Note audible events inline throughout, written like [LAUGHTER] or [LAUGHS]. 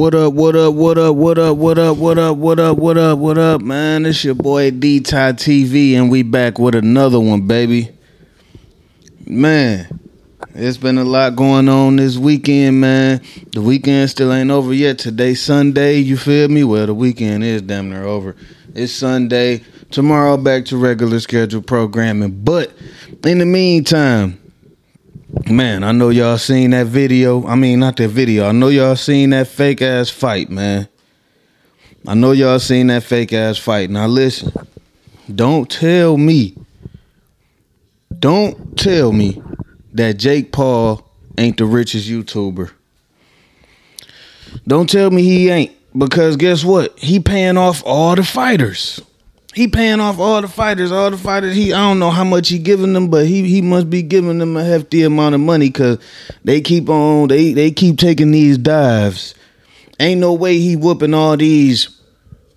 What up, what up, what up, what up, what up, what up, what up, what up, what up, man? It's your boy D Ty TV, and we back with another one, baby. Man, it's been a lot going on this weekend, man. The weekend still ain't over yet. Today, Sunday, you feel me? Well, the weekend is damn near over. It's Sunday. Tomorrow, back to regular scheduled programming. But in the meantime, Man, I know y'all seen that video. I mean, not that video. I know y'all seen that fake ass fight, man. I know y'all seen that fake ass fight. Now listen, don't tell me, don't tell me that Jake Paul ain't the richest YouTuber. Don't tell me he ain't. Because guess what? He paying off all the fighters. He paying off all the fighters, all the fighters. He I don't know how much he giving them, but he he must be giving them a hefty amount of money because they keep on they they keep taking these dives. Ain't no way he whooping all these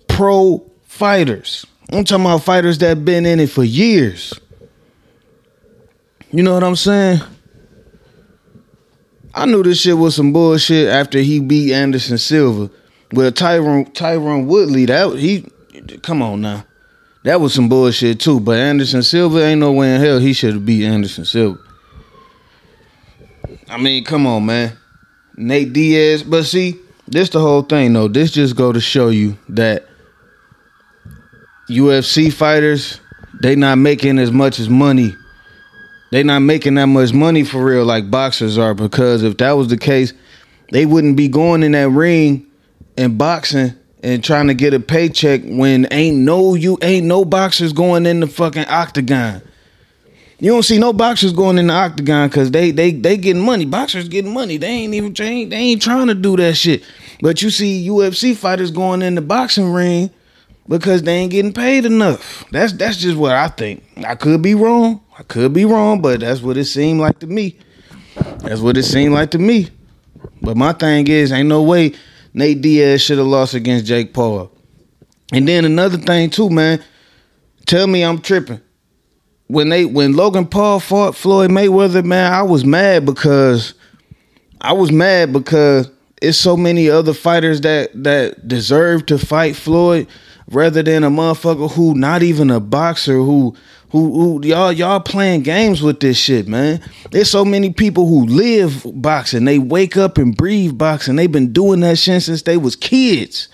pro fighters. I'm talking about fighters that been in it for years. You know what I'm saying? I knew this shit was some bullshit after he beat Anderson Silva. With Tyron Tyron Woodley, that he come on now. That was some bullshit too. But Anderson Silva ain't no way in hell he should beat Anderson Silva. I mean, come on, man. Nate Diaz. But see, this the whole thing though. This just go to show you that UFC fighters, they not making as much as money. They not making that much money for real like boxers are because if that was the case, they wouldn't be going in that ring and boxing and trying to get a paycheck when ain't no you ain't no boxers going in the fucking octagon. You don't see no boxers going in the octagon because they they they getting money. Boxers getting money. They ain't even they ain't, they ain't trying to do that shit. But you see UFC fighters going in the boxing ring because they ain't getting paid enough. That's that's just what I think. I could be wrong. I could be wrong, but that's what it seemed like to me. That's what it seemed like to me. But my thing is, ain't no way Nate Diaz should have lost against Jake Paul. And then another thing too, man. Tell me I'm tripping. When they when Logan Paul fought Floyd Mayweather, man, I was mad because I was mad because it's so many other fighters that that deserve to fight Floyd rather than a motherfucker who not even a boxer who who, who y'all y'all playing games with this shit, man. There's so many people who live boxing. They wake up and breathe boxing. They've been doing that shit since they was kids.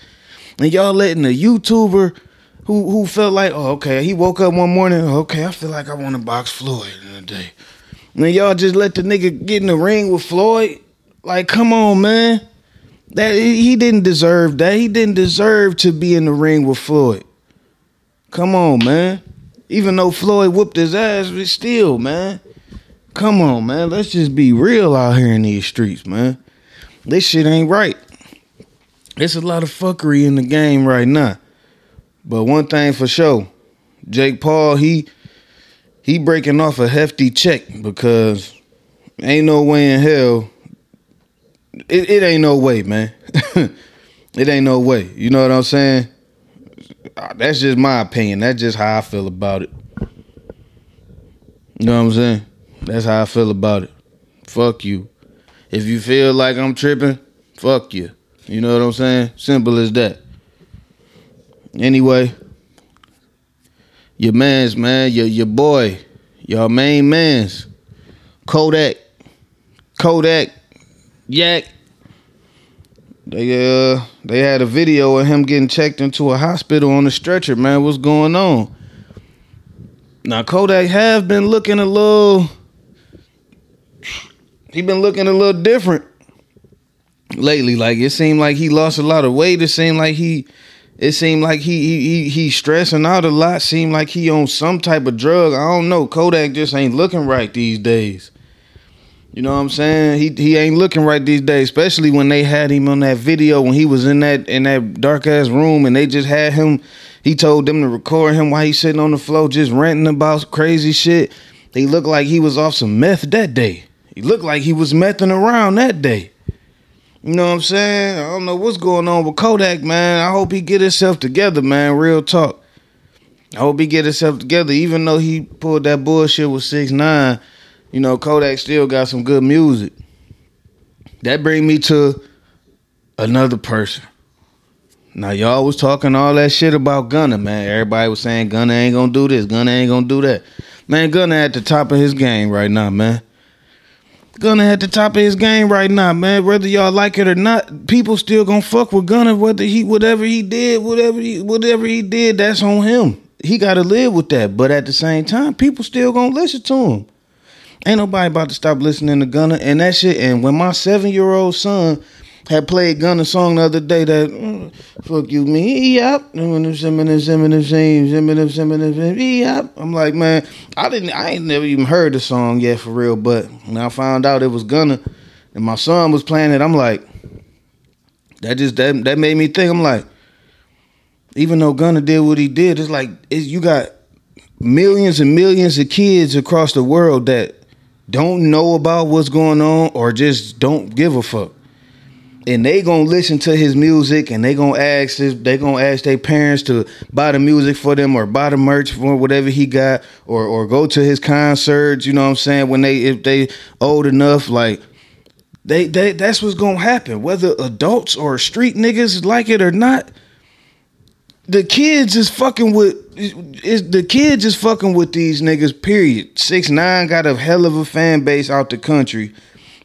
And y'all letting a YouTuber who who felt like, oh, okay, he woke up one morning, okay, I feel like I want to box Floyd in a day. And y'all just let the nigga get in the ring with Floyd. Like, come on, man. That he didn't deserve that. He didn't deserve to be in the ring with Floyd. Come on, man. Even though Floyd whooped his ass, but still, man. Come on, man. Let's just be real out here in these streets, man. This shit ain't right. There's a lot of fuckery in the game right now. But one thing for sure, Jake Paul, he he breaking off a hefty check because ain't no way in hell. It, it ain't no way, man. [LAUGHS] it ain't no way. You know what I'm saying? Uh, that's just my opinion. That's just how I feel about it. You know what I'm saying? That's how I feel about it. Fuck you. If you feel like I'm tripping, fuck you. You know what I'm saying? Simple as that. Anyway, your man's man, your your boy, your main man's Kodak, Kodak, Yak they uh they had a video of him getting checked into a hospital on a stretcher, man. What's going on? Now Kodak have been looking a little he been looking a little different lately. Like it seemed like he lost a lot of weight. It seemed like he it seemed like he he he stressing out a lot. Seemed like he on some type of drug. I don't know. Kodak just ain't looking right these days. You know what I'm saying? He he ain't looking right these days, especially when they had him on that video when he was in that in that dark ass room and they just had him. He told them to record him while he's sitting on the floor just ranting about crazy shit. He looked like he was off some meth that day. He looked like he was mething around that day. You know what I'm saying? I don't know what's going on with Kodak, man. I hope he get himself together, man. Real talk. I hope he get himself together, even though he pulled that bullshit with six nine you know, Kodak still got some good music. That bring me to another person. Now y'all was talking all that shit about Gunna, man. Everybody was saying Gunna ain't gonna do this, Gunna ain't gonna do that. Man, Gunna at the top of his game right now, man. Gunna at the top of his game right now, man. Whether y'all like it or not, people still gonna fuck with Gunna. Whether he whatever he did, whatever he whatever he did, that's on him. He gotta live with that. But at the same time, people still gonna listen to him. Ain't nobody about to stop listening to Gunna and that shit. And when my seven year old son had played Gunna song the other day that mm, fuck you me yep. I'm like man I didn't I ain't never even heard the song yet for real. But when I found out it was Gunna and my son was playing it I'm like that just that that made me think. I'm like even though Gunna did what he did it's like it's, you got millions and millions of kids across the world that don't know about what's going on or just don't give a fuck. And they gonna listen to his music and they gonna ask his, they gonna ask their parents to buy the music for them or buy the merch for whatever he got or or go to his concerts you know what i'm saying? When they if they old enough like they they that's what's gonna happen. Whether adults or street niggas like it or not the kids is fucking with is the kids is fucking with these niggas period six nine got a hell of a fan base out the country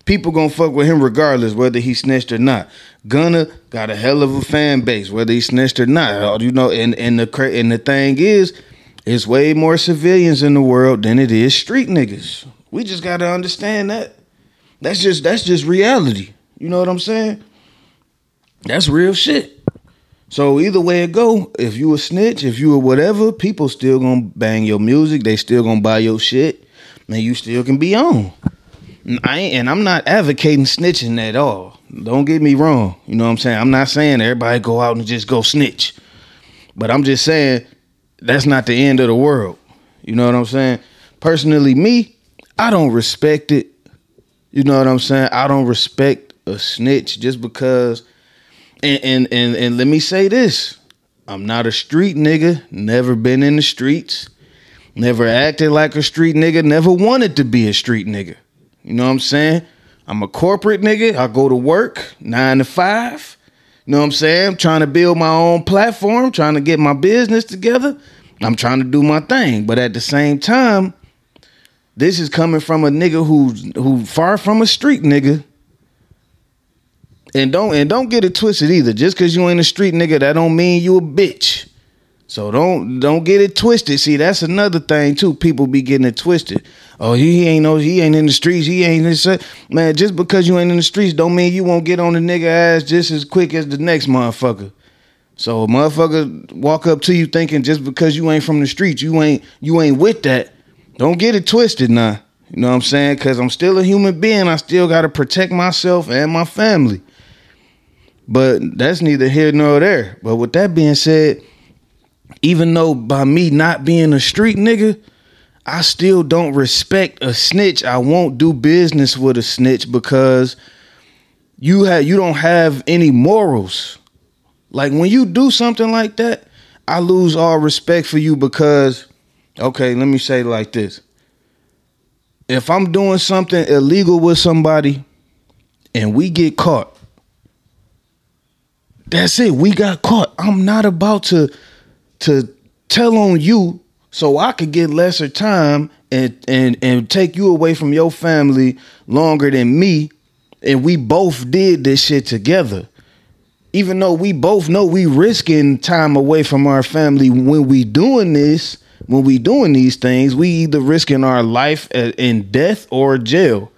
people gonna fuck with him regardless whether he snitched or not. Gunna got a hell of a fan base whether he snitched or not. You know, and and the and the thing is, it's way more civilians in the world than it is street niggas. We just gotta understand that. That's just that's just reality. You know what I'm saying? That's real shit. So either way it go, if you a snitch, if you a whatever, people still gonna bang your music. They still gonna buy your shit. Man, you still can be on. I ain't, and I'm not advocating snitching at all. Don't get me wrong. You know what I'm saying? I'm not saying everybody go out and just go snitch. But I'm just saying that's not the end of the world. You know what I'm saying? Personally, me, I don't respect it. You know what I'm saying? I don't respect a snitch just because and and and, and let me say this. I'm not a street nigga, never been in the streets, never acted like a street nigga, never wanted to be a street nigga. You know what I'm saying? I'm a corporate nigga. I go to work nine to five. You know what I'm saying? I'm trying to build my own platform, trying to get my business together. I'm trying to do my thing. But at the same time, this is coming from a nigga who's who far from a street nigga. And don't and don't get it twisted either. Just cause you ain't a street nigga, that don't mean you a bitch. So don't don't get it twisted. See, that's another thing too. People be getting it twisted. Oh, he, ain't no, he ain't in the streets. He ain't this. Man, just because you ain't in the streets, don't mean you won't get on the nigga ass just as quick as the next motherfucker. So motherfucker walk up to you thinking just because you ain't from the streets, you ain't you ain't with that. Don't get it twisted now. You know what I'm saying? Cause I'm still a human being. I still gotta protect myself and my family. But that's neither here nor there. But with that being said even though by me not being a street nigga, I still don't respect a snitch. I won't do business with a snitch because you have you don't have any morals. Like when you do something like that, I lose all respect for you because okay, let me say like this. If I'm doing something illegal with somebody and we get caught, that's it. We got caught. I'm not about to to tell on you so I could get lesser time and and and take you away from your family longer than me and we both did this shit together even though we both know we risking time away from our family when we doing this when we doing these things we either risking our life in death or jail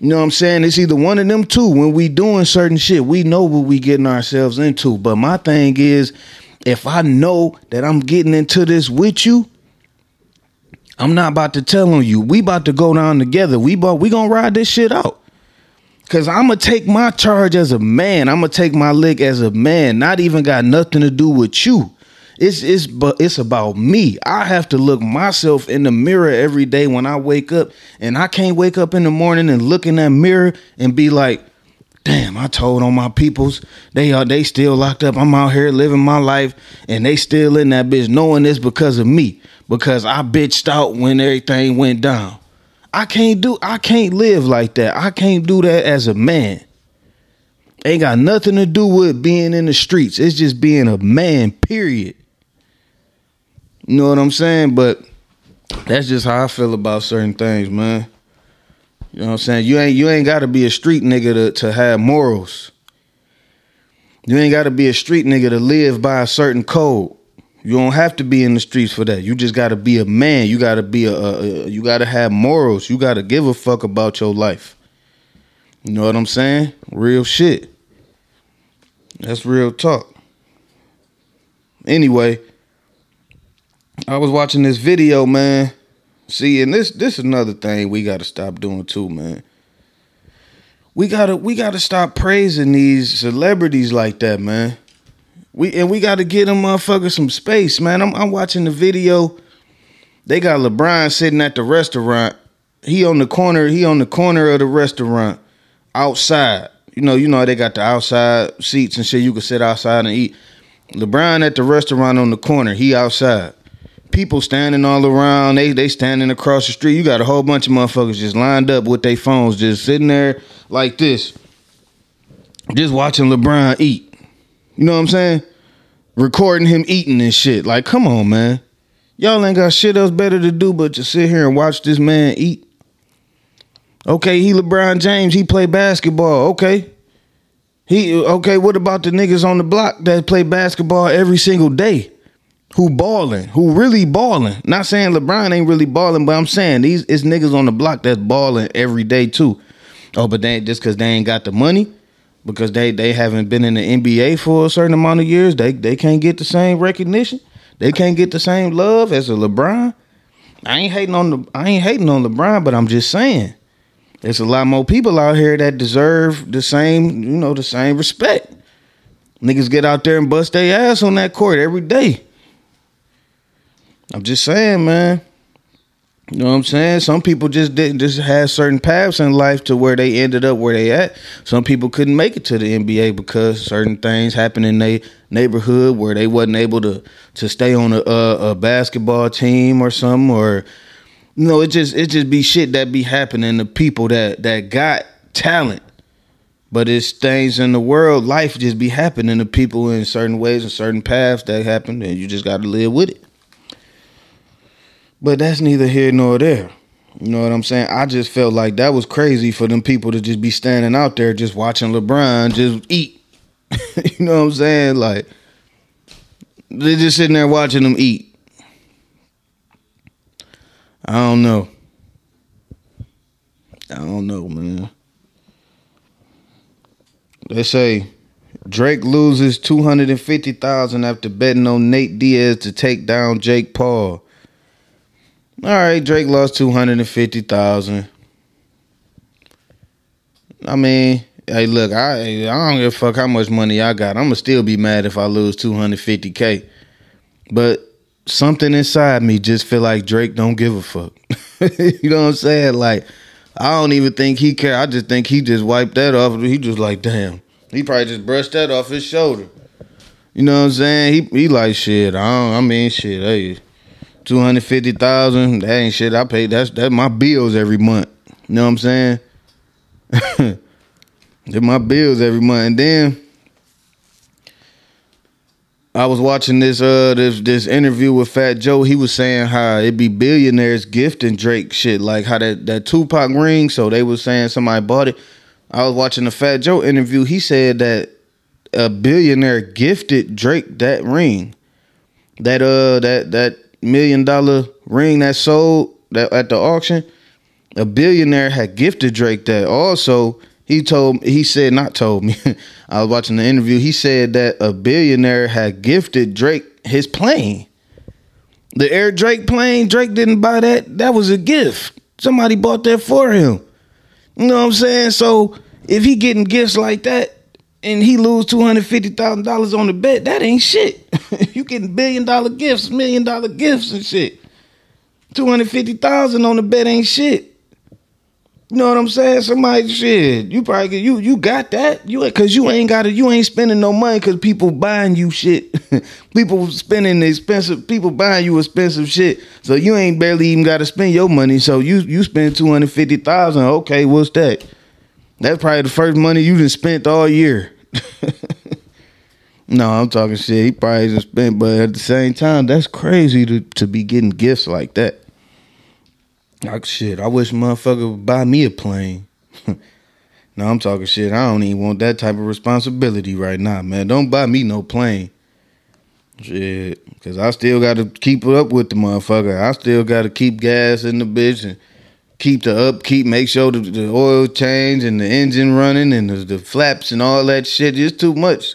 you know what i'm saying it's either one of them two when we doing certain shit we know what we getting ourselves into but my thing is if I know that I'm getting into this with you, I'm not about to tell on you. We about to go down together. We about we gonna ride this shit out. Cause I'm gonna take my charge as a man. I'm gonna take my lick as a man. Not even got nothing to do with you. It's it's but it's about me. I have to look myself in the mirror every day when I wake up, and I can't wake up in the morning and look in that mirror and be like, damn, I told on my peoples. They are they still locked up. I'm out here living my life and they still in that bitch knowing this because of me. Because I bitched out when everything went down. I can't do I can't live like that. I can't do that as a man. Ain't got nothing to do with being in the streets. It's just being a man, period. You know what I'm saying? But that's just how I feel about certain things, man. You know what I'm saying? You ain't you ain't gotta be a street nigga to, to have morals. You ain't gotta be a street nigga to live by a certain code. You don't have to be in the streets for that. You just gotta be a man. You gotta be a, a, a you gotta have morals. You gotta give a fuck about your life. You know what I'm saying? Real shit. That's real talk. Anyway, I was watching this video, man. See, and this this is another thing we gotta stop doing too, man. We gotta we gotta stop praising these celebrities like that, man. We and we gotta get them motherfuckers some space, man. I'm I'm watching the video. They got LeBron sitting at the restaurant. He on the corner, he on the corner of the restaurant outside. You know, you know they got the outside seats and shit. You can sit outside and eat. LeBron at the restaurant on the corner. He outside. People standing all around. They they standing across the street. You got a whole bunch of motherfuckers just lined up with their phones, just sitting there like this, just watching LeBron eat. You know what I'm saying? Recording him eating and shit. Like, come on, man. Y'all ain't got shit else better to do but to sit here and watch this man eat. Okay, he LeBron James, he play basketball. Okay. He okay, what about the niggas on the block that play basketball every single day? Who balling? Who really balling? Not saying LeBron ain't really balling, but I'm saying these is niggas on the block that's balling every day too. Oh, but they just cause they ain't got the money, because they they haven't been in the NBA for a certain amount of years, they they can't get the same recognition. They can't get the same love as a LeBron. I ain't hating on the I ain't hating on LeBron, but I'm just saying there's a lot more people out here that deserve the same, you know, the same respect. Niggas get out there and bust their ass on that court every day. I'm just saying, man. You know what I'm saying? Some people just didn't just had certain paths in life to where they ended up where they at. Some people couldn't make it to the NBA because certain things happened in their neighborhood where they wasn't able to to stay on a, a, a basketball team or something or you know, it just it just be shit that be happening to people that that got talent. But it's things in the world, life just be happening to people in certain ways and certain paths that happen, and you just got to live with it. But that's neither here nor there. You know what I'm saying? I just felt like that was crazy for them people to just be standing out there just watching LeBron just eat. [LAUGHS] you know what I'm saying? Like they're just sitting there watching them eat. I don't know. I don't know, man. They say Drake loses two hundred and fifty thousand after betting on Nate Diaz to take down Jake Paul. All right, Drake lost two hundred and fifty thousand. I mean, hey, look, I I don't give a fuck how much money I got. I'ma still be mad if I lose two hundred fifty k. But something inside me just feel like Drake don't give a fuck. [LAUGHS] you know what I'm saying? Like, I don't even think he care. I just think he just wiped that off. He just like, damn. He probably just brushed that off his shoulder. You know what I'm saying? He he like shit. I don't, I mean shit. Hey, two hundred fifty thousand. That ain't shit. I pay. That's that my bills every month. You know what I'm saying? [LAUGHS] They're my bills every month. And then I was watching this uh this this interview with Fat Joe. He was saying how it be billionaires gifting Drake shit, like how that that Tupac ring. So they was saying somebody bought it. I was watching the Fat Joe interview. He said that a billionaire gifted Drake that ring, that uh that that million dollar ring that sold that at the auction. A billionaire had gifted Drake that. Also, he told he said not told me. [LAUGHS] I was watching the interview. He said that a billionaire had gifted Drake his plane. The Air Drake plane, Drake didn't buy that. That was a gift. Somebody bought that for him. You know what I'm saying? So if he getting gifts like that and he lose two hundred fifty thousand dollars on the bet, that ain't shit. [LAUGHS] you getting billion dollar gifts, million dollar gifts and shit. Two hundred fifty thousand on the bet ain't shit. You know what I'm saying? Somebody shit. You probably get, you you got that. You cause you ain't got it. You ain't spending no money because people buying you shit. [LAUGHS] people spending expensive. People buying you expensive shit. So you ain't barely even got to spend your money. So you you spend two hundred fifty thousand. Okay, what's that? That's probably the first money you done spent all year. [LAUGHS] no, I'm talking shit. He probably just spent, but at the same time, that's crazy to, to be getting gifts like that. Like shit, I wish motherfucker would buy me a plane. [LAUGHS] no, I'm talking shit. I don't even want that type of responsibility right now, man. Don't buy me no plane. Shit, cause I still got to keep it up with the motherfucker. I still got to keep gas in the bitch and keep the upkeep, make sure the, the oil change and the engine running and the, the, flaps and all that shit. It's too much.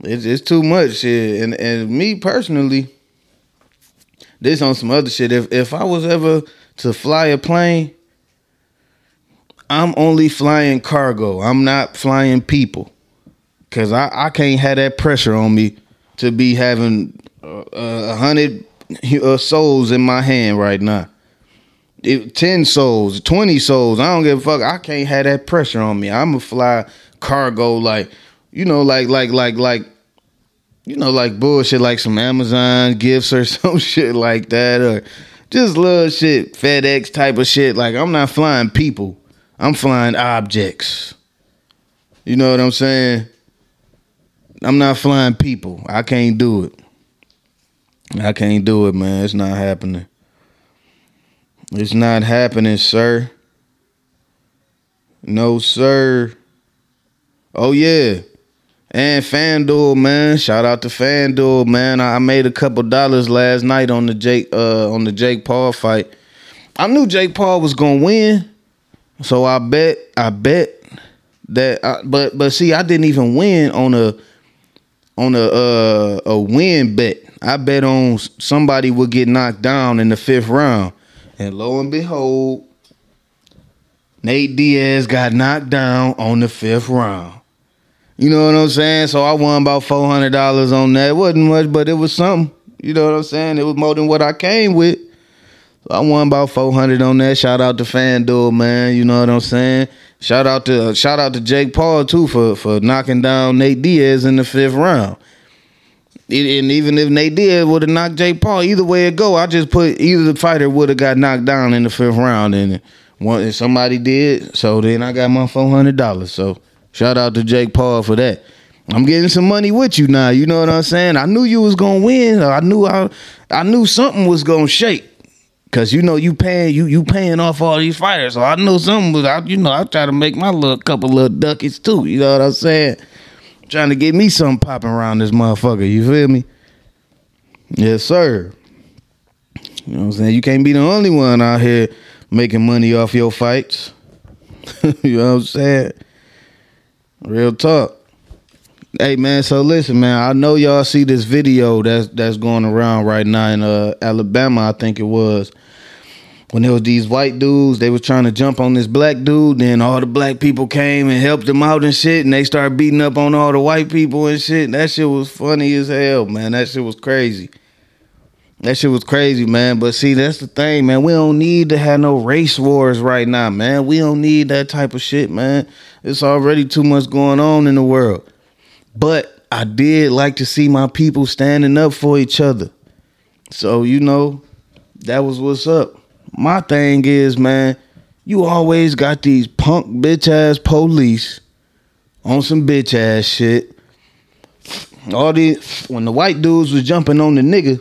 It's, it's too much shit. And and me personally, this on some other shit. If if I was ever to fly a plane, I'm only flying cargo. I'm not flying people. Cause I, I can't have that pressure on me to be having a uh, hundred uh, souls in my hand right now. It, 10 souls, 20 souls, I don't give a fuck. I can't have that pressure on me. I'ma fly cargo like, you know, like like like like you know, like bullshit like some Amazon gifts or [LAUGHS] some shit like that or just little shit, FedEx type of shit. Like I'm not flying people. I'm flying objects. You know what I'm saying? I'm not flying people. I can't do it. I can't do it, man. It's not happening. It's not happening, sir. No, sir. Oh yeah. And FanDuel, man. Shout out to FanDuel, man. I made a couple dollars last night on the Jake uh on the Jake Paul fight. I knew Jake Paul was gonna win. So I bet I bet that I, but but see I didn't even win on a on a uh, a win bet. I bet on somebody would get knocked down in the fifth round. And lo and behold, Nate Diaz got knocked down on the fifth round. You know what I'm saying? So I won about four hundred dollars on that. It wasn't much, but it was something. You know what I'm saying? It was more than what I came with. So I won about four hundred on that. Shout out to FanDuel, man. You know what I'm saying? Shout out to shout out to Jake Paul too for for knocking down Nate Diaz in the fifth round and even if they did would have knocked Jake Paul, either way it go, I just put either the fighter would have got knocked down in the fifth round, and one somebody did, so then I got my four hundred dollars. So shout out to Jake Paul for that. I'm getting some money with you now. You know what I'm saying? I knew you was gonna win. I knew I, I knew something was gonna shake. Cause you know you paying you you paying off all these fighters, so I know something was. I, you know I try to make my little couple little ducats too. You know what I'm saying? Trying to get me something popping around this motherfucker. You feel me? Yes, sir. You know what I'm saying? You can't be the only one out here making money off your fights. [LAUGHS] you know what I'm saying? Real talk. Hey man, so listen, man. I know y'all see this video that's that's going around right now in uh, Alabama. I think it was when there was these white dudes, they was trying to jump on this black dude. Then all the black people came and helped them out and shit, and they started beating up on all the white people and shit. And That shit was funny as hell, man. That shit was crazy. That shit was crazy, man. But see, that's the thing, man. We don't need to have no race wars right now, man. We don't need that type of shit, man. It's already too much going on in the world. But I did like to see my people standing up for each other. So, you know, that was what's up my thing is, man, you always got these punk bitch ass police on some bitch ass shit. All these when the white dudes was jumping on the nigga,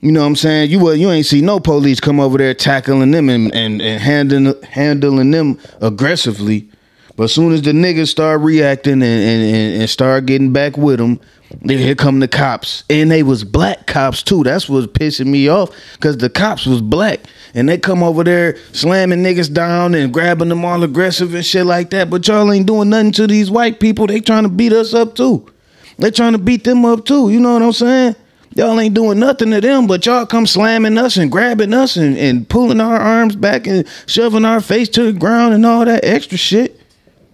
you know what I'm saying? You were, you ain't see no police come over there tackling them and, and, and handling handling them aggressively. But as soon as the niggas start reacting and, and, and start getting back with them, here come the cops. And they was black cops too. That's what's pissing me off. Cause the cops was black. And they come over there slamming niggas down and grabbing them all aggressive and shit like that. But y'all ain't doing nothing to these white people. They trying to beat us up too. They trying to beat them up too. You know what I'm saying? Y'all ain't doing nothing to them, but y'all come slamming us and grabbing us and, and pulling our arms back and shoving our face to the ground and all that extra shit.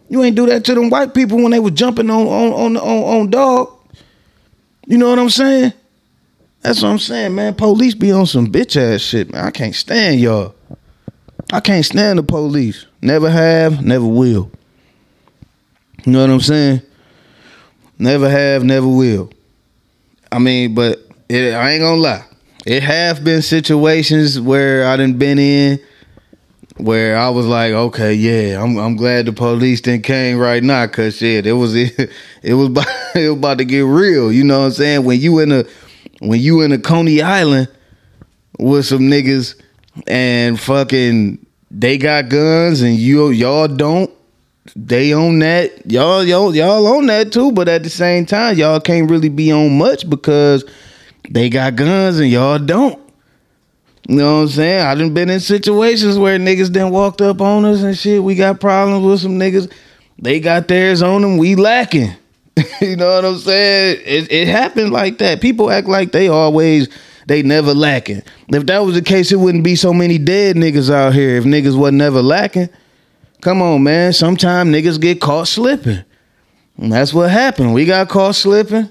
You ain't do that to them white people when they was jumping on on on on, on dog. You know what I'm saying? That's what I'm saying, man. Police be on some bitch ass shit, man. I can't stand y'all. I can't stand the police. Never have, never will. You know what I'm saying? Never have, never will. I mean, but it, I ain't gonna lie. It have been situations where I done been in where I was like, okay, yeah, I'm I'm glad the police didn't came right now, cause shit, it was [LAUGHS] it, it was about, [LAUGHS] it was about to get real. You know what I'm saying? When you in a when you in a Coney Island with some niggas and fucking they got guns and you y'all don't, they own that. Y'all y'all y'all own that too, but at the same time, y'all can't really be on much because they got guns and y'all don't. You know what I'm saying? I done been in situations where niggas then walked up on us and shit. We got problems with some niggas. They got theirs on them. We lacking. [LAUGHS] you know what I'm saying? It, it happened like that. People act like they always, they never lacking. If that was the case, it wouldn't be so many dead niggas out here if niggas wasn't never lacking. Come on, man. Sometimes niggas get caught slipping. And that's what happened. We got caught slipping.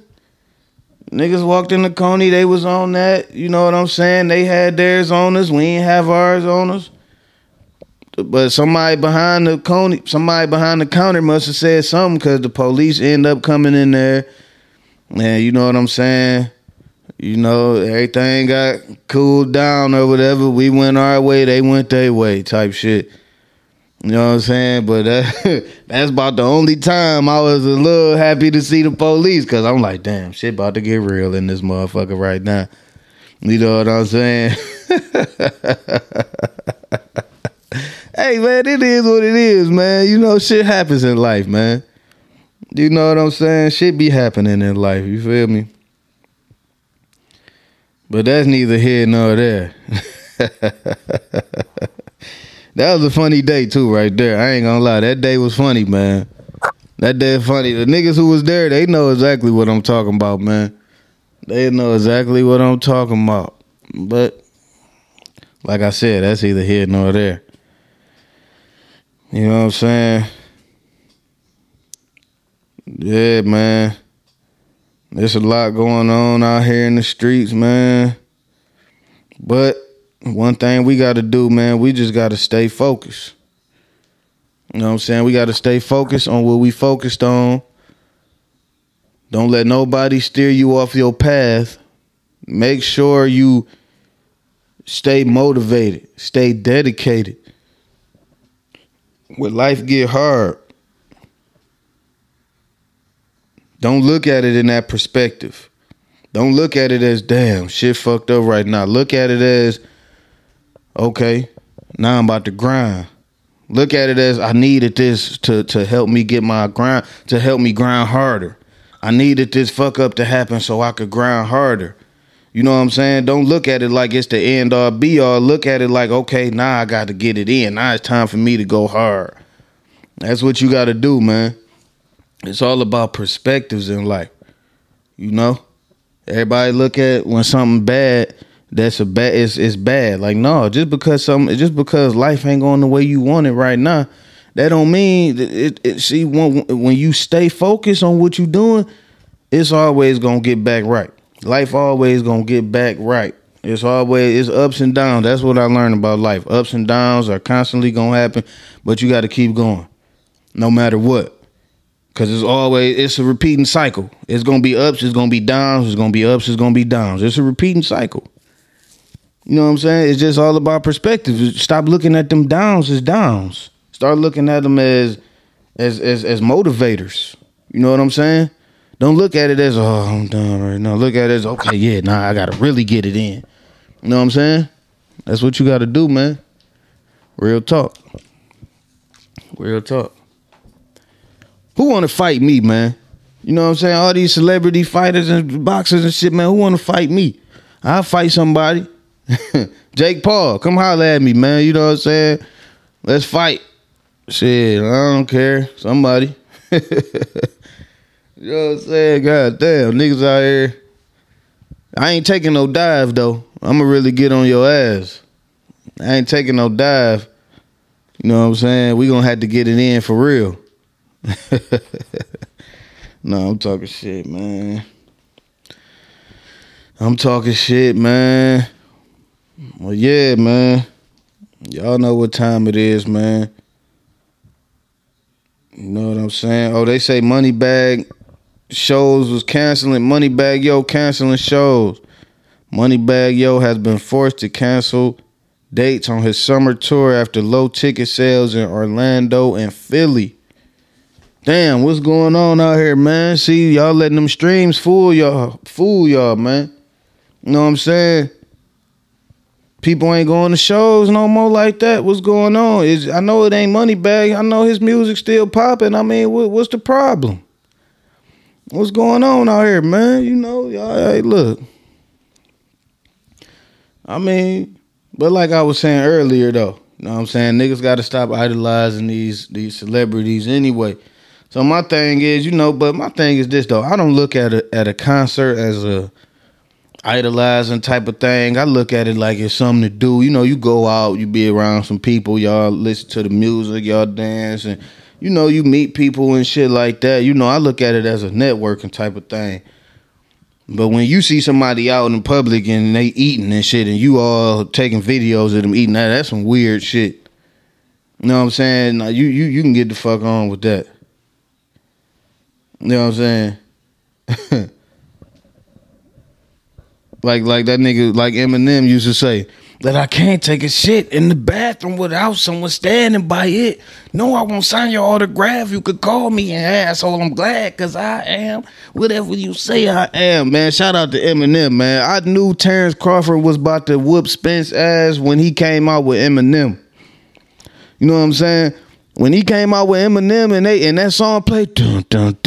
Niggas walked in the Coney, they was on that. You know what I'm saying? They had theirs on us. We ain't have ours on us. But somebody behind the Coney, somebody behind the counter must have said something because the police end up coming in there. And you know what I'm saying? You know, everything got cooled down or whatever. We went our way, they went their way, type shit. You know what I'm saying? But that, [LAUGHS] that's about the only time I was a little happy to see the police because I'm like, damn, shit about to get real in this motherfucker right now. You know what I'm saying? [LAUGHS] hey, man, it is what it is, man. You know, shit happens in life, man. You know what I'm saying? Shit be happening in life. You feel me? But that's neither here nor there. [LAUGHS] That was a funny day too, right there. I ain't gonna lie, that day was funny, man. That day funny. The niggas who was there, they know exactly what I'm talking about, man. They know exactly what I'm talking about. But like I said, that's either here nor there. You know what I'm saying? Yeah, man. There's a lot going on out here in the streets, man. But one thing we got to do, man, we just got to stay focused. You know what I'm saying? We got to stay focused on what we focused on. Don't let nobody steer you off your path. Make sure you stay motivated, stay dedicated. When life get hard, don't look at it in that perspective. Don't look at it as damn shit fucked up right now. Look at it as okay, now I'm about to grind. Look at it as I needed this to to help me get my grind to help me grind harder. I needed this fuck up to happen so I could grind harder. You know what I'm saying? Don't look at it like it's the end all be all. Look at it like, okay, now I got to get it in. Now it's time for me to go hard. That's what you got to do, man. It's all about perspectives in life. You know? Everybody look at when something bad that's a bad it's, it's bad like no just because some just because life ain't going the way you want it right now that don't mean that it, it see when, when you stay focused on what you're doing it's always gonna get back right life always gonna get back right it's always it's ups and downs that's what i learned about life ups and downs are constantly gonna happen but you got to keep going no matter what Cause it's always it's a repeating cycle. It's gonna be ups, it's gonna be downs, it's gonna be ups, it's gonna be downs. It's a repeating cycle. You know what I'm saying? It's just all about perspective. Stop looking at them downs as downs. Start looking at them as as as as motivators. You know what I'm saying? Don't look at it as oh I'm done right now. Look at it as okay, yeah, nah, I gotta really get it in. You know what I'm saying? That's what you gotta do, man. Real talk. Real talk. Who wanna fight me, man? You know what I'm saying? All these celebrity fighters and boxers and shit, man. Who wanna fight me? I'll fight somebody. [LAUGHS] Jake Paul, come holler at me, man. You know what I'm saying? Let's fight. Shit, I don't care. Somebody. [LAUGHS] you know what I'm saying? God damn, niggas out here. I ain't taking no dive though. I'ma really get on your ass. I ain't taking no dive. You know what I'm saying? We gonna have to get it in for real. [LAUGHS] no, I'm talking shit, man. I'm talking shit, man. Well, yeah, man. Y'all know what time it is, man. You know what I'm saying? Oh, they say Moneybagg shows was canceling. Moneybagg Yo canceling shows. Moneybagg Yo has been forced to cancel dates on his summer tour after low ticket sales in Orlando and Philly. Damn, what's going on out here, man? See, y'all letting them streams fool y'all, fool y'all, man. You know what I'm saying? People ain't going to shows no more like that. What's going on? Is I know it ain't Moneybagg. I know his music still popping. I mean, what, what's the problem? What's going on out here, man? You know, y'all, hey, look. I mean, but like I was saying earlier, though, you know what I'm saying? Niggas got to stop idolizing these these celebrities anyway. So my thing is, you know, but my thing is this though. I don't look at a at a concert as a idolizing type of thing. I look at it like it's something to do. You know, you go out, you be around some people, y'all listen to the music, y'all dance, and you know, you meet people and shit like that. You know, I look at it as a networking type of thing. But when you see somebody out in public and they eating and shit, and you all taking videos of them eating that, that's some weird shit. You know what I'm saying? Now, you you you can get the fuck on with that. You know what I'm saying? [LAUGHS] like like that nigga like Eminem used to say that I can't take a shit in the bathroom without someone standing by it. No, I won't sign your autograph. You could call me an asshole. I'm glad because I am whatever you say I am, man. Shout out to Eminem, man. I knew Terrence Crawford was about to whoop Spence ass when he came out with Eminem. You know what I'm saying? When he came out with Eminem and they and that song played, I'm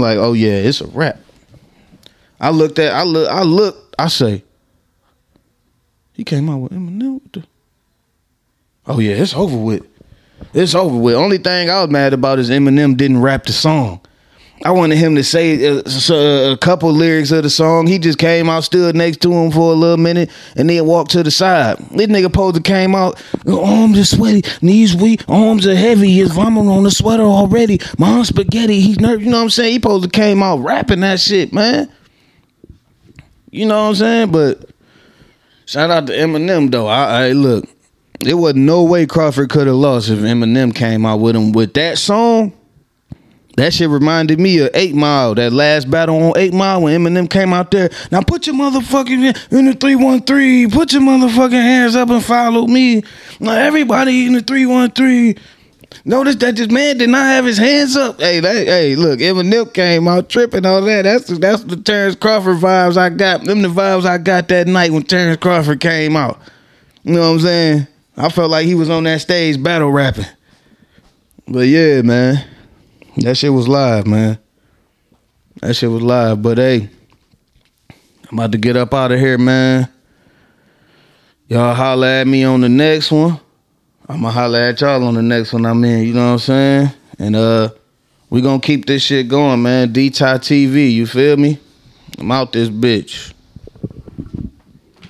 like, oh yeah, it's a rap. I looked at, I look, I look, I say, he came out with Eminem. Oh yeah, it's over with. It's over with. Only thing I was mad about is Eminem didn't rap the song. I wanted him to say uh, a, uh, a, couple lyrics of the song. He just came out, stood next to him for a little minute, and then walked to the side. This nigga to came out, arms are sweaty, knees weak, arms are heavy, his vomit on the sweater already. My spaghetti, he's nervous. You know what I'm saying? He to came out rapping that shit, man. You know what I'm saying? But shout out to Eminem though. I, I look, there was no way Crawford could have lost if Eminem came out with him with that song. That shit reminded me of Eight Mile, that last battle on Eight Mile when Eminem came out there. Now put your motherfucking in the 313. Put your motherfucking hands up and follow me. Now everybody in the 313. Notice that this man did not have his hands up. Hey, hey, look, Eminem came out tripping all that. That's that's the Terrence Crawford vibes I got. Them the vibes I got that night when Terrence Crawford came out. You know what I'm saying? I felt like he was on that stage battle rapping. But yeah, man. That shit was live, man. That shit was live. But hey, I'm about to get up out of here, man. Y'all holler at me on the next one. I'ma holler at y'all on the next one I'm in, you know what I'm saying? And uh we gonna keep this shit going, man. D-Ty TV, you feel me? I'm out this bitch.